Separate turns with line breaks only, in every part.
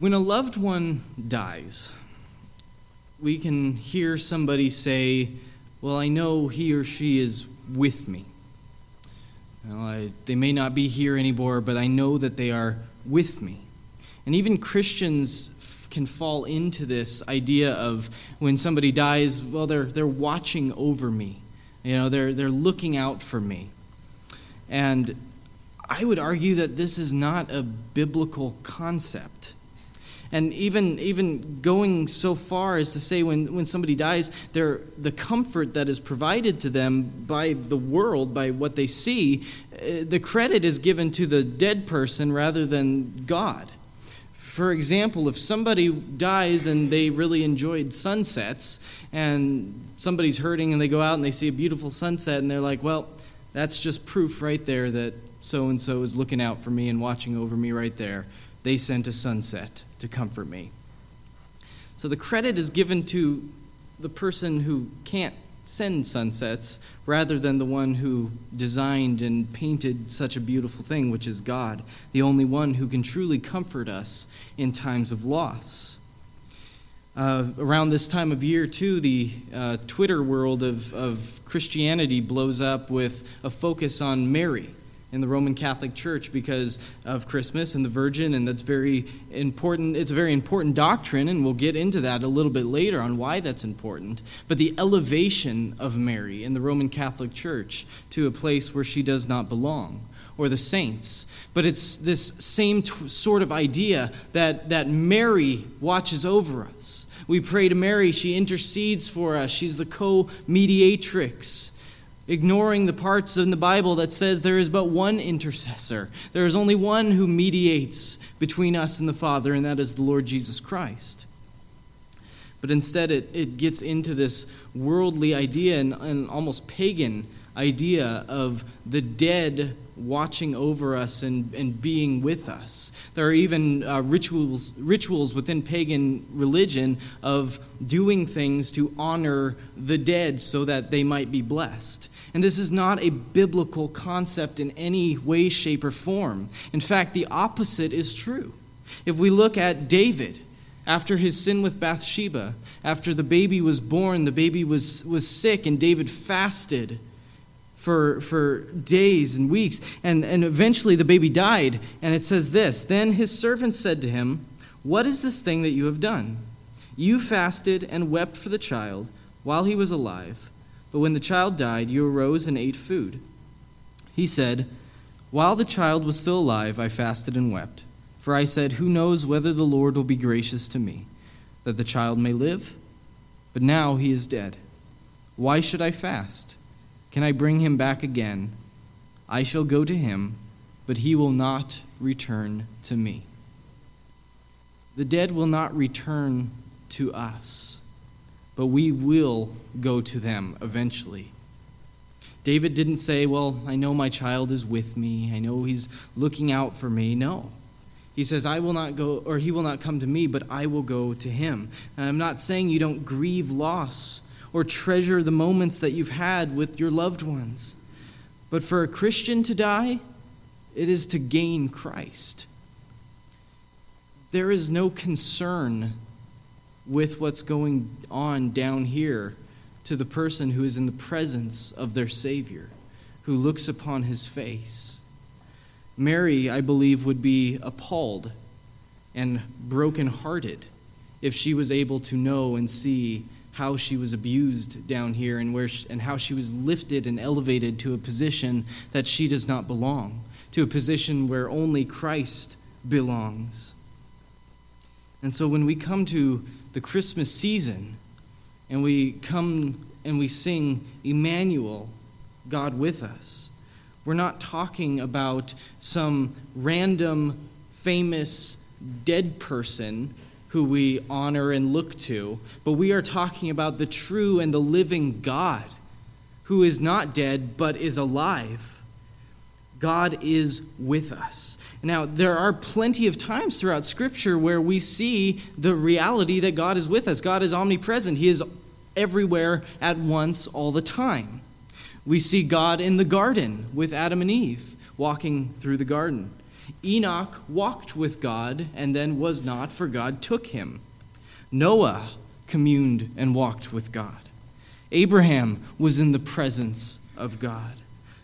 When a loved one dies, we can hear somebody say, Well, I know he or she is with me. Well, I, they may not be here anymore, but I know that they are with me. And even Christians f- can fall into this idea of when somebody dies, well, they're, they're watching over me. You know, they're, they're looking out for me. And I would argue that this is not a biblical concept. And even, even going so far as to say when, when somebody dies, the comfort that is provided to them by the world, by what they see, uh, the credit is given to the dead person rather than God. For example, if somebody dies and they really enjoyed sunsets, and somebody's hurting and they go out and they see a beautiful sunset, and they're like, well, that's just proof right there that so and so is looking out for me and watching over me right there. They sent a sunset to comfort me. So the credit is given to the person who can't send sunsets rather than the one who designed and painted such a beautiful thing, which is God, the only one who can truly comfort us in times of loss. Uh, around this time of year, too, the uh, Twitter world of, of Christianity blows up with a focus on Mary in the Roman Catholic Church because of Christmas and the Virgin, and that's very important. It's a very important doctrine, and we'll get into that a little bit later on why that's important. But the elevation of Mary in the Roman Catholic Church to a place where she does not belong. Or the saints. But it's this same t- sort of idea that, that Mary watches over us. We pray to Mary, she intercedes for us, she's the co mediatrix ignoring the parts in the Bible that says there is but one intercessor. There is only one who mediates between us and the Father, and that is the Lord Jesus Christ. But instead, it, it gets into this worldly idea and, and almost pagan idea of the dead watching over us and, and being with us. There are even uh, rituals, rituals within pagan religion of doing things to honor the dead so that they might be blessed. And this is not a biblical concept in any way, shape, or form. In fact, the opposite is true. If we look at David, after his sin with Bathsheba, after the baby was born, the baby was, was sick, and David fasted for, for days and weeks. And, and eventually the baby died. And it says this Then his servant said to him, What is this thing that you have done? You fasted and wept for the child while he was alive. But when the child died, you arose and ate food. He said, While the child was still alive, I fasted and wept. For I said, Who knows whether the Lord will be gracious to me, that the child may live? But now he is dead. Why should I fast? Can I bring him back again? I shall go to him, but he will not return to me. The dead will not return to us, but we will go to them eventually. David didn't say, Well, I know my child is with me. I know he's looking out for me. No. He says, I will not go, or he will not come to me, but I will go to him. And I'm not saying you don't grieve loss or treasure the moments that you've had with your loved ones. But for a Christian to die, it is to gain Christ. There is no concern with what's going on down here to the person who is in the presence of their Savior, who looks upon his face. Mary, I believe, would be appalled and brokenhearted if she was able to know and see how she was abused down here and, where she, and how she was lifted and elevated to a position that she does not belong, to a position where only Christ belongs. And so when we come to the Christmas season and we come and we sing Emmanuel, God with us, we're not talking about some random famous dead person who we honor and look to, but we are talking about the true and the living God who is not dead but is alive. God is with us. Now, there are plenty of times throughout Scripture where we see the reality that God is with us. God is omnipresent, He is everywhere at once all the time. We see God in the garden with Adam and Eve walking through the garden. Enoch walked with God and then was not, for God took him. Noah communed and walked with God. Abraham was in the presence of God.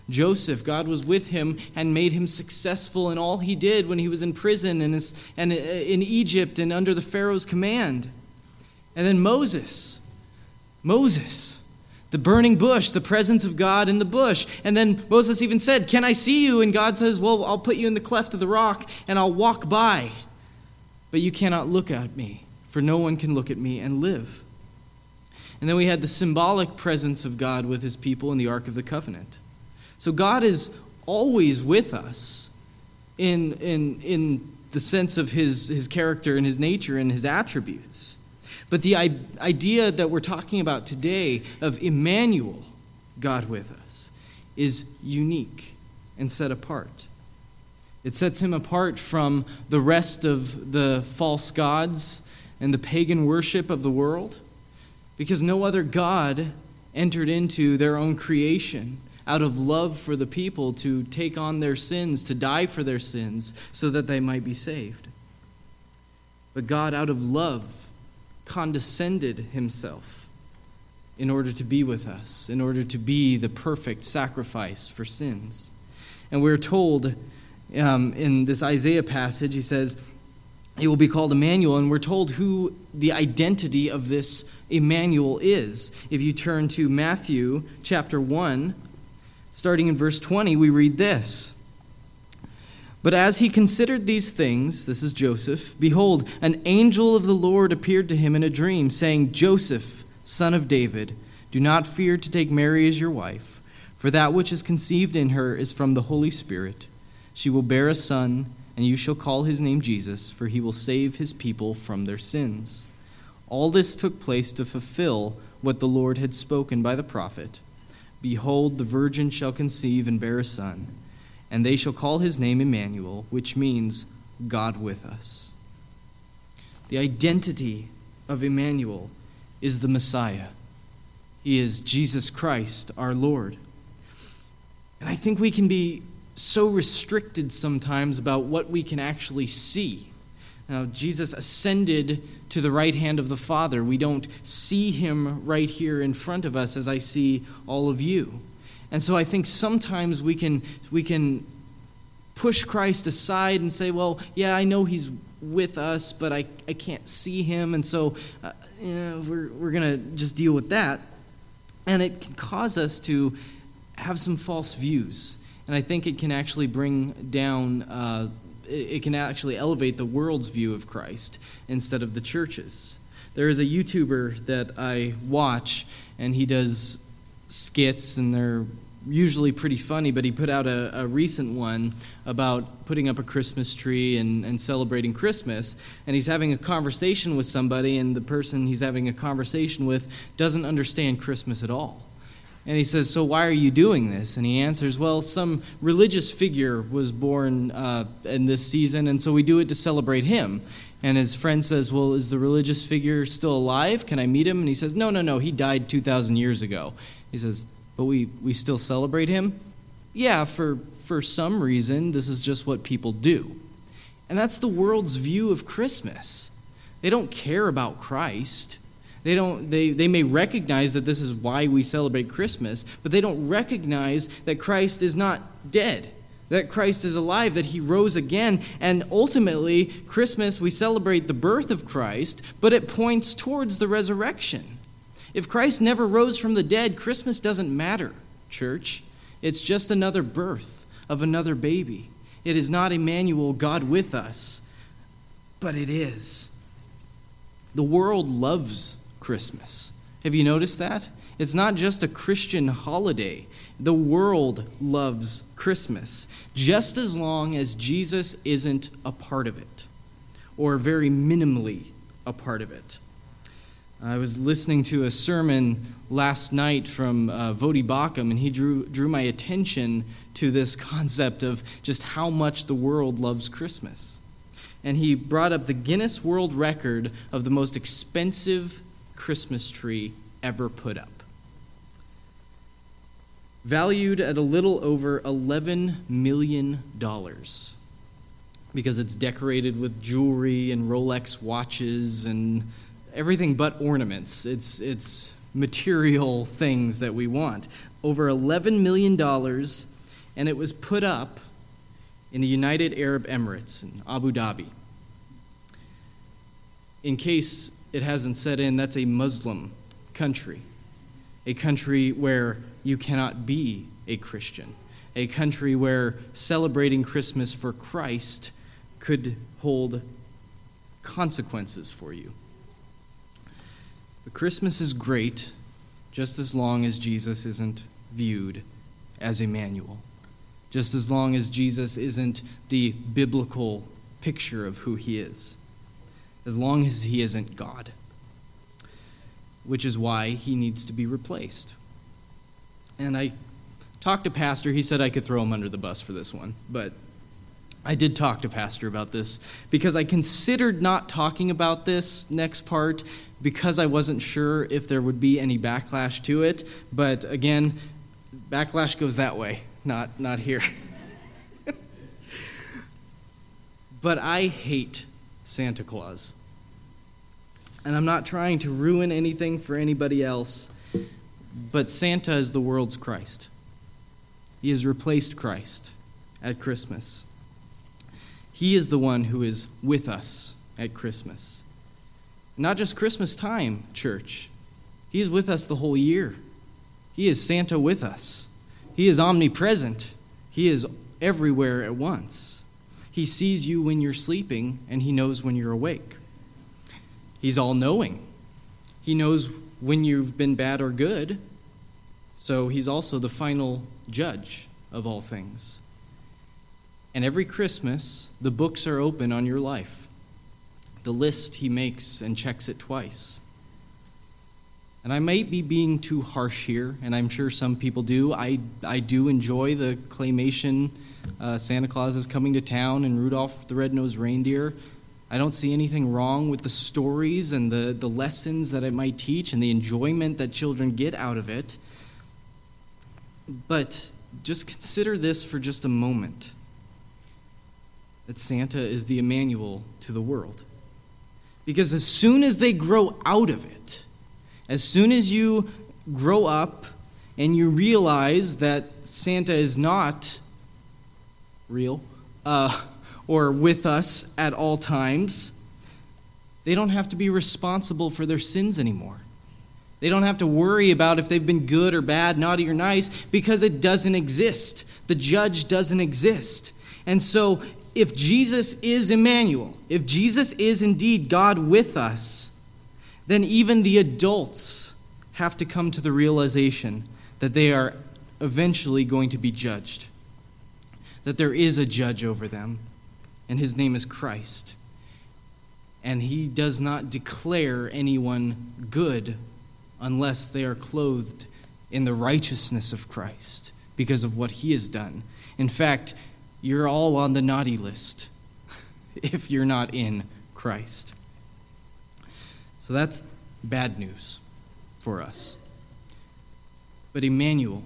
Joseph, God was with him and made him successful in all he did when he was in prison and, and uh, in Egypt and under the Pharaoh's command. And then Moses, Moses, the burning bush, the presence of God in the bush. And then Moses even said, Can I see you? And God says, Well, I'll put you in the cleft of the rock and I'll walk by. But you cannot look at me, for no one can look at me and live. And then we had the symbolic presence of God with his people in the Ark of the Covenant. So God is always with us in, in, in the sense of his, his character and his nature and his attributes. But the idea that we're talking about today of Emmanuel, God with us, is unique and set apart. It sets him apart from the rest of the false gods and the pagan worship of the world because no other God entered into their own creation out of love for the people to take on their sins, to die for their sins, so that they might be saved. But God, out of love, condescended himself in order to be with us, in order to be the perfect sacrifice for sins. And we're told um, in this Isaiah passage, he says, it will be called Emmanuel, and we're told who the identity of this Emmanuel is. If you turn to Matthew chapter 1, starting in verse 20, we read this. But as he considered these things, this is Joseph, behold, an angel of the Lord appeared to him in a dream, saying, Joseph, son of David, do not fear to take Mary as your wife, for that which is conceived in her is from the Holy Spirit. She will bear a son, and you shall call his name Jesus, for he will save his people from their sins. All this took place to fulfill what the Lord had spoken by the prophet. Behold, the virgin shall conceive and bear a son, and they shall call his name Emmanuel, which means God with us. The identity of Emmanuel is the Messiah. He is Jesus Christ, our Lord. And I think we can be so restricted sometimes about what we can actually see. Now, Jesus ascended to the right hand of the Father. We don't see him right here in front of us as I see all of you. And so I think sometimes we can, we can push Christ aside and say, well, yeah, I know he's with us, but I, I can't see him. And so uh, you know, we're, we're going to just deal with that. And it can cause us to have some false views. And I think it can actually bring down uh, it can actually elevate the world's view of Christ instead of the church's. There is a YouTuber that I watch, and he does skits, and they're usually pretty funny, but he put out a, a, recent one about putting up a Christmas tree and, and celebrating Christmas. And he's having a conversation with somebody, and the person he's having a conversation with doesn't understand Christmas at all. And he says, So why are you doing this? And he answers, Well, some religious figure was born uh, in this season, and so we do it to celebrate him. And his friend says, Well, is the religious figure still alive? Can I meet him? And he says, No, no, no, he died 2,000 years ago. He says, But we, we still celebrate him? Yeah, for, for some reason, this is just what people do. And that's the world's view of Christmas. They don't care about Christ. They, don't, they, they may recognize that this is why we celebrate Christmas, but they don't recognize that Christ is not dead, that Christ is alive, that he rose again. And ultimately, Christmas, we celebrate the birth of Christ, but it points towards the resurrection. If Christ never rose from the dead, Christmas doesn't matter, church. It's just another birth of another baby. It is not Emmanuel, God with us, but it is. The world loves Christmas. Have you noticed that? It's not just a Christian holiday. The world loves Christmas, just as long as Jesus isn't a part of it, or very minimally a part of it. I was listening to a sermon last night from uh, Voddie Baucham, and he drew, drew my attention to this concept of just how much the world loves Christmas. And he brought up the Guinness World Record of the most expensive Christmas tree ever put up. Valued at a little over $11 million. because it's decorated with jewelry and Rolex watches and everything but ornaments. It's, it's material things that we want. Over $11 million, and it was put up in the United Arab Emirates in Abu Dhabi. In case it hasn't set in, that's a Muslim country, a country where you cannot be a Christian, a country where celebrating Christmas for Christ could hold consequences for you. But Christmas is great just as long as Jesus isn't viewed as Emmanuel, just as long as Jesus isn't the biblical picture of who he is, as long as he isn't God, which is why he needs to be replaced. And I talked to Pastor, he said I could throw him under the bus for this one, but I did talk to Pastor about this because I considered not talking about this next part because I wasn't sure if there would be any backlash to it. But again, backlash goes that way, not, not here. but I hate Santa Claus. And I'm not trying to ruin anything for anybody else, but Santa is the world's Christ. He has replaced Christ at Christmas. He is the one who is with us at Christmas. Not just Christmas time, church. He is with us the whole year. He is Santa with us. He is omnipresent. He is everywhere at once. He sees you when you're sleeping, and He knows when you're awake. He's all knowing. He knows when you've been bad or good. So He's also the final judge of all things. And every Christmas, the books are open on your life. The list he makes and checks it twice. And I might be being too harsh here, and I'm sure some people do. I, I do enjoy the claymation uh, Santa Claus is coming to town and Rudolph the Red-Nosed Reindeer. I don't see anything wrong with the stories and the, the lessons that it might teach and the enjoyment that children get out of it. But just consider this for just a moment that Santa is the Emmanuel to the world. Because as soon as they grow out of it, as soon as you grow up and you realize that Santa is not real uh, or with us at all times, they don't have to be responsible for their sins anymore. They don't have to worry about if they've been good or bad, naughty or nice, because it doesn't exist. The judge doesn't exist. And so if Jesus is Emmanuel, if Jesus is indeed God with us, then even the adults have to come to the realization that they are eventually going to be judged, that there is a judge over them, and his name is Christ. And he does not declare anyone good unless they are clothed in the righteousness of Christ because of what he has done. In fact, you're all on the naughty list if you're not in Christ. So that's bad news for us. But Emmanuel,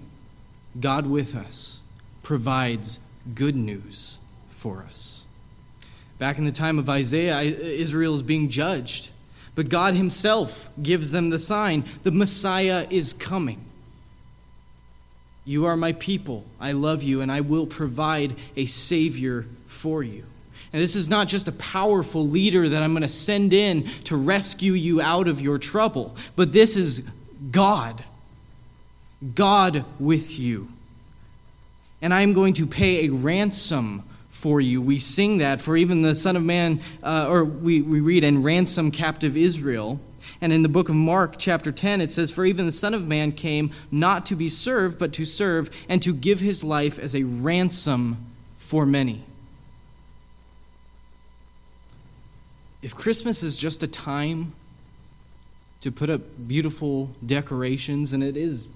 God with us, provides good news for us. Back in the time of Isaiah, Israel is being judged, but God Himself gives them the sign the Messiah is coming. You are my people. I love you, and I will provide a Savior for you. And this is not just a powerful leader that I'm going to send in to rescue you out of your trouble, but this is God. God with you. And I'm going to pay a ransom for you. We sing that for even the Son of Man, uh, or we, we read, and ransom captive Israel. And in the book of Mark, chapter 10, it says, For even the Son of Man came not to be served, but to serve, and to give his life as a ransom for many. If Christmas is just a time to put up beautiful decorations, and it is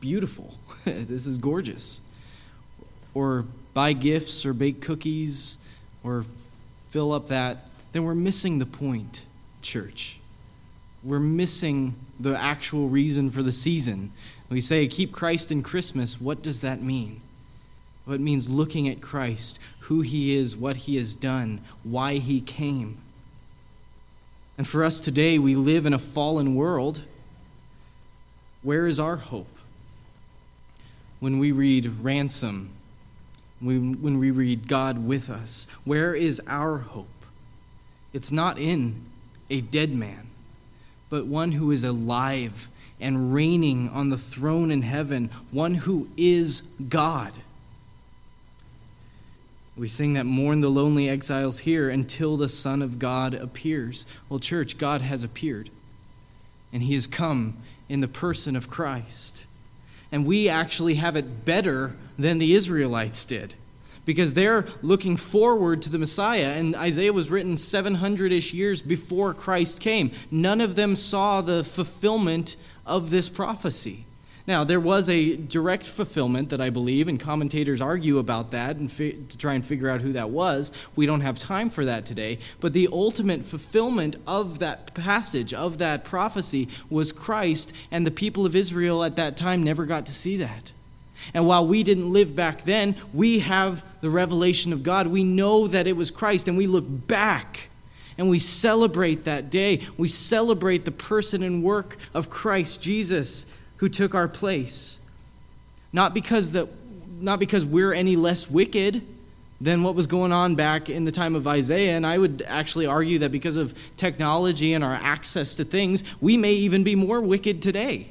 beautiful, this is gorgeous, or buy gifts or bake cookies or fill up that, then we're missing the point, church we're missing the actual reason for the season. We say, keep Christ in Christmas. What does that mean? Well, it means looking at Christ, who he is, what he has done, why he came. And for us today, we live in a fallen world. Where is our hope? When we read ransom, when we read God with us, where is our hope? It's not in a dead man, but one who is alive and reigning on the throne in heaven, one who is God. We sing that mourn the lonely exiles here until the Son of God appears. Well, church, God has appeared, and he has come in the person of Christ. And we actually have it better than the Israelites did because they're looking forward to the Messiah. And Isaiah was written 700 ish years before Christ came. None of them saw the fulfillment of this prophecy. Now, there was a direct fulfillment that I believe, and commentators argue about that and fi- to try and figure out who that was. We don't have time for that today. But the ultimate fulfillment of that passage, of that prophecy, was Christ, and the people of Israel at that time never got to see that. And while we didn't live back then, we have the revelation of God. We know that it was Christ, and we look back and we celebrate that day. We celebrate the person and work of Christ Jesus who took our place. Not because, the, not because we're any less wicked than what was going on back in the time of Isaiah. And I would actually argue that because of technology and our access to things, we may even be more wicked today.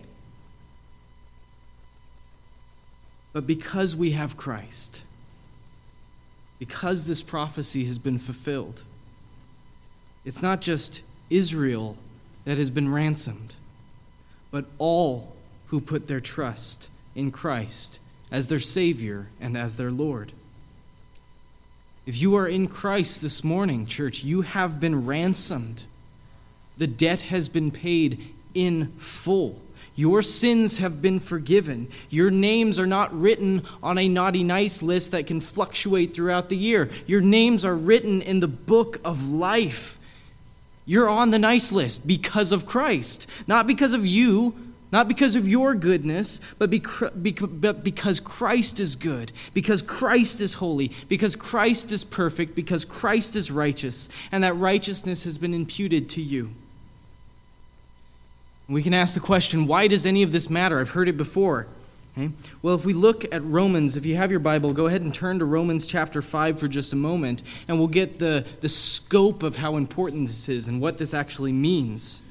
But because we have Christ, because this prophecy has been fulfilled, it's not just Israel that has been ransomed, but all who put their trust in Christ as their Savior and as their Lord. If you are in Christ this morning, church, you have been ransomed. The debt has been paid in full. Your sins have been forgiven. Your names are not written on a naughty nice list that can fluctuate throughout the year. Your names are written in the book of life. You're on the nice list because of Christ, not because of you, not because of your goodness, but because Christ is good, because Christ is holy, because Christ is perfect, because Christ is righteous, and that righteousness has been imputed to you. We can ask the question why does any of this matter? I've heard it before. Okay? Well, if we look at Romans, if you have your Bible, go ahead and turn to Romans chapter 5 for just a moment, and we'll get the, the scope of how important this is and what this actually means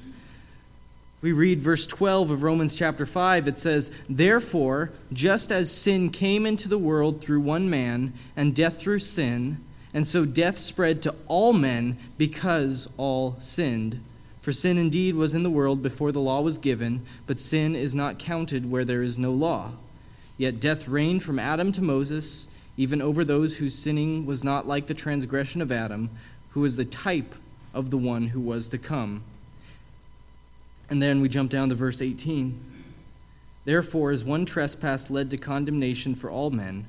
we read verse 12 of Romans chapter 5, it says, Therefore, just as sin came into the world through one man, and death through sin, and so death spread to all men because all sinned. For sin indeed was in the world before the law was given, but sin is not counted where there is no law. Yet death reigned from Adam to Moses, even over those whose sinning was not like the transgression of Adam, who is the type of the one who was to come. And then we jump down to verse 18. Therefore, as one trespass led to condemnation for all men,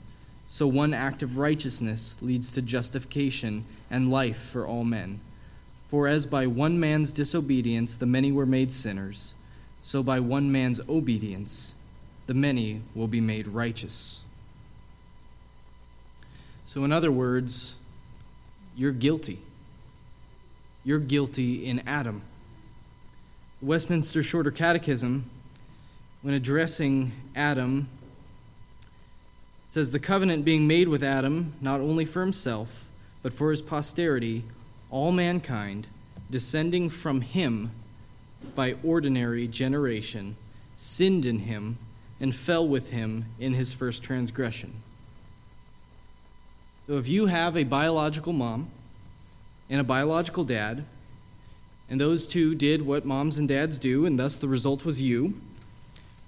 so one act of righteousness leads to justification and life for all men. For as by one man's disobedience the many were made sinners, so by one man's obedience the many will be made righteous. So, in other words, you're guilty. You're guilty in Adam. Westminster Shorter Catechism, when addressing Adam, says the covenant being made with Adam, not only for himself, but for his posterity, all mankind, descending from him by ordinary generation, sinned in him and fell with him in his first transgression. So if you have a biological mom and a biological dad, and those two did what moms and dads do, and thus the result was you,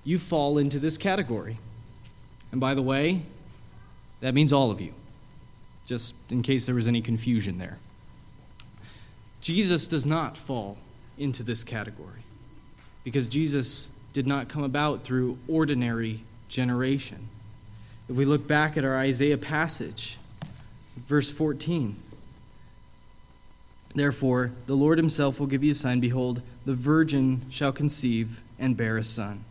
you fall into this category. And by the way, that means all of you, just in case there was any confusion there. Jesus does not fall into this category because Jesus did not come about through ordinary generation. If we look back at our Isaiah passage, verse 14, Therefore, the Lord himself will give you a sign. Behold, the virgin shall conceive and bear a son.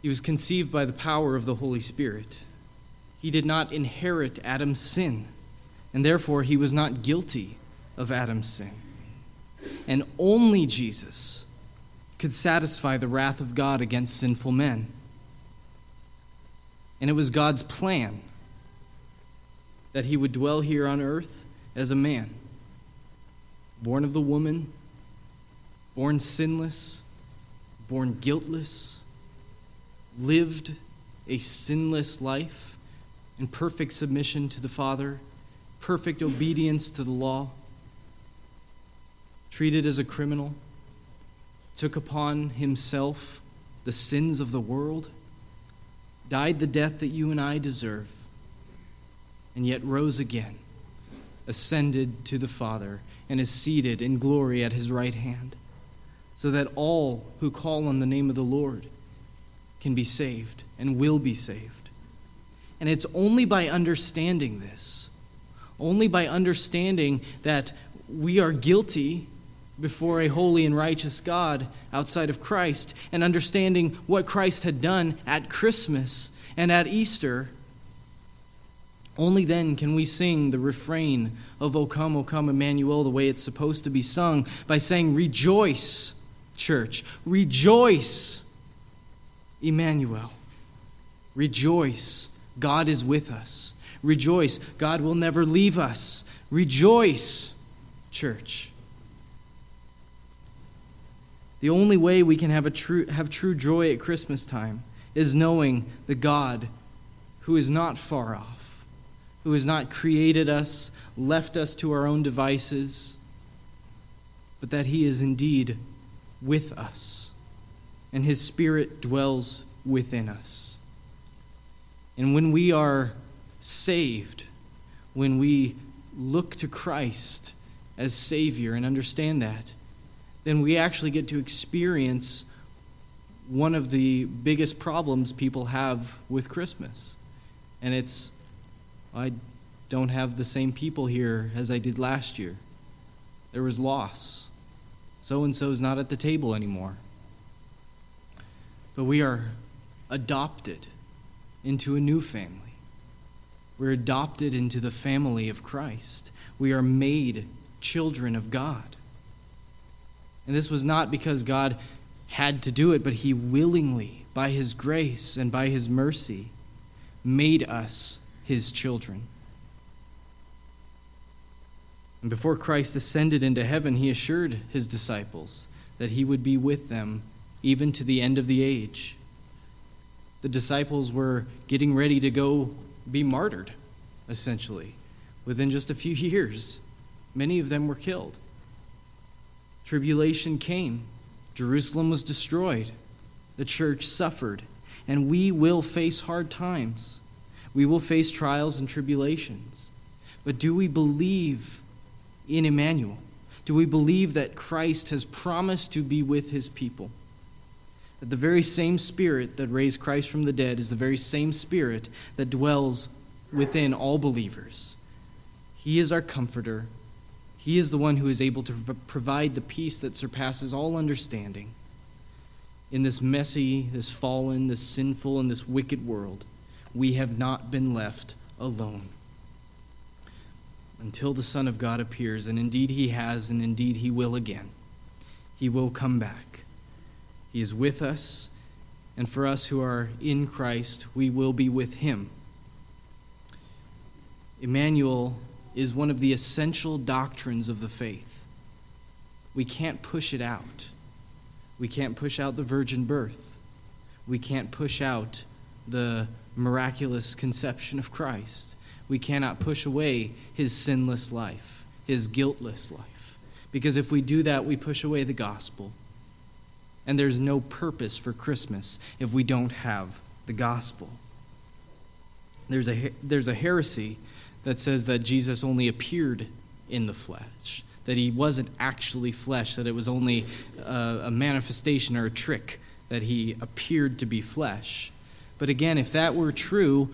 He was conceived by the power of the Holy Spirit. He did not inherit Adam's sin, and therefore he was not guilty of Adam's sin. And only Jesus could satisfy the wrath of God against sinful men. And it was God's plan that he would dwell here on earth as a man, born of the woman, born sinless, born guiltless lived a sinless life in perfect submission to the Father, perfect obedience to the law, treated as a criminal, took upon himself the sins of the world, died the death that you and I deserve, and yet rose again, ascended to the Father, and is seated in glory at his right hand, so that all who call on the name of the Lord can be saved and will be saved. And it's only by understanding this, only by understanding that we are guilty before a holy and righteous God outside of Christ, and understanding what Christ had done at Christmas and at Easter, only then can we sing the refrain of O come, O come, Emmanuel, the way it's supposed to be sung, by saying, Rejoice, church, rejoice. Emmanuel. Rejoice, God is with us. Rejoice, God will never leave us. Rejoice, church. The only way we can have, a true, have true joy at Christmas time is knowing the God who is not far off, who has not created us, left us to our own devices, but that He is indeed with us and his spirit dwells within us. And when we are saved, when we look to Christ as Savior and understand that, then we actually get to experience one of the biggest problems people have with Christmas. And it's, I don't have the same people here as I did last year. There was loss. So and so's not at the table anymore but we are adopted into a new family. We're adopted into the family of Christ. We are made children of God. And this was not because God had to do it, but He willingly, by His grace and by His mercy, made us His children. And before Christ ascended into heaven, He assured His disciples that He would be with them even to the end of the age. The disciples were getting ready to go be martyred, essentially. Within just a few years, many of them were killed. Tribulation came, Jerusalem was destroyed, the church suffered, and we will face hard times. We will face trials and tribulations. But do we believe in Emmanuel? Do we believe that Christ has promised to be with his people? that the very same Spirit that raised Christ from the dead is the very same Spirit that dwells within all believers. He is our comforter. He is the one who is able to provide the peace that surpasses all understanding. In this messy, this fallen, this sinful, and this wicked world, we have not been left alone until the Son of God appears, and indeed he has, and indeed he will again. He will come back. He is with us, and for us who are in Christ, we will be with him. Emmanuel is one of the essential doctrines of the faith. We can't push it out. We can't push out the virgin birth. We can't push out the miraculous conception of Christ. We cannot push away his sinless life, his guiltless life. Because if we do that, we push away the gospel. And there's no purpose for Christmas if we don't have the gospel. There's a, there's a heresy that says that Jesus only appeared in the flesh, that he wasn't actually flesh, that it was only a, a manifestation or a trick that he appeared to be flesh. But again, if that were true,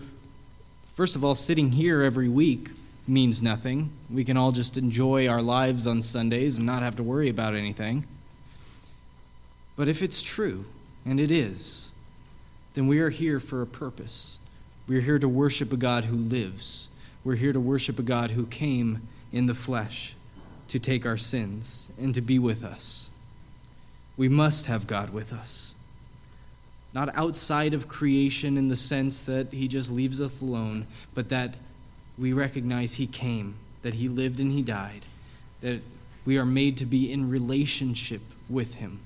first of all, sitting here every week means nothing. We can all just enjoy our lives on Sundays and not have to worry about anything. But if it's true, and it is, then we are here for a purpose. We are here to worship a God who lives. We're here to worship a God who came in the flesh to take our sins and to be with us. We must have God with us. Not outside of creation in the sense that He just leaves us alone, but that we recognize He came, that He lived and He died, that we are made to be in relationship with Him.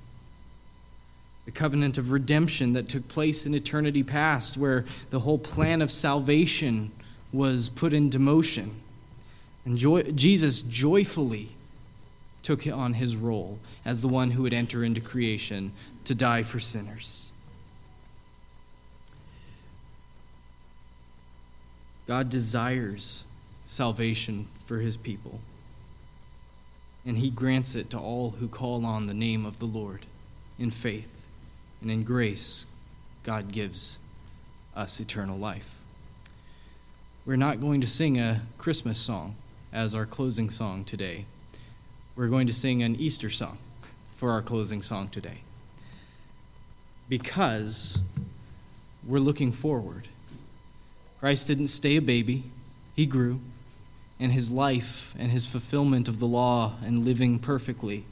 The covenant of redemption that took place in eternity past, where the whole plan of salvation was put into motion. And joy, Jesus joyfully took on his role as the one who would enter into creation to die for sinners. God desires salvation for his people, and he grants it to all who call on the name of the Lord in faith and in grace. God gives us eternal life. We're not going to sing a Christmas song as our closing song today. We're going to sing an Easter song for our closing song today. Because we're looking forward. Christ didn't stay a baby, he grew, and his life and his fulfillment of the law and living perfectly,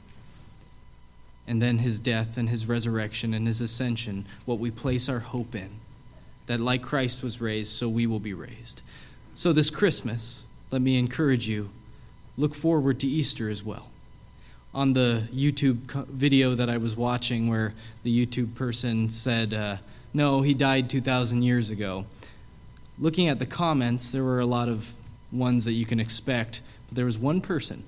and then his death and his resurrection and his ascension, what we place our hope in. That like Christ was raised, so we will be raised. So, this Christmas, let me encourage you look forward to Easter as well. On the YouTube video that I was watching, where the YouTube person said, uh, No, he died 2,000 years ago, looking at the comments, there were a lot of ones that you can expect, but there was one person,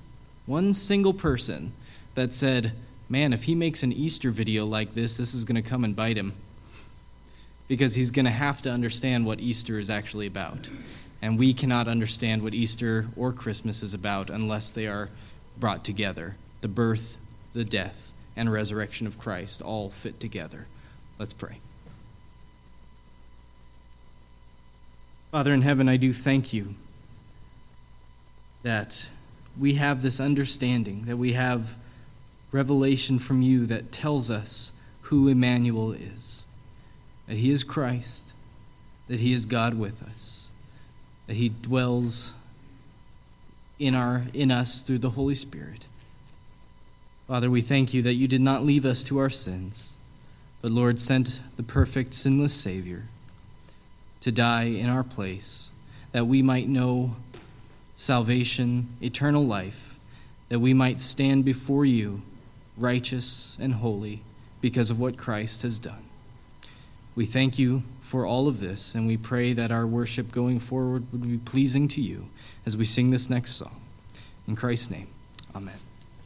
one single person, that said, Man, if he makes an Easter video like this, this is going to come and bite him. Because he's going to have to understand what Easter is actually about. And we cannot understand what Easter or Christmas is about unless they are brought together. The birth, the death, and resurrection of Christ all fit together. Let's pray. Father in heaven, I do thank you that we have this understanding, that we have revelation from you that tells us who Emmanuel is, that he is Christ, that he is God with us that he dwells in our in us through the Holy Spirit. Father, we thank you that you did not leave us to our sins, but Lord sent the perfect sinless savior to die in our place that we might know salvation, eternal life, that we might stand before you righteous and holy because of what Christ has done. We thank you for all of this, and we pray that our worship going forward would be pleasing to you as we sing this next song. In Christ's name, amen.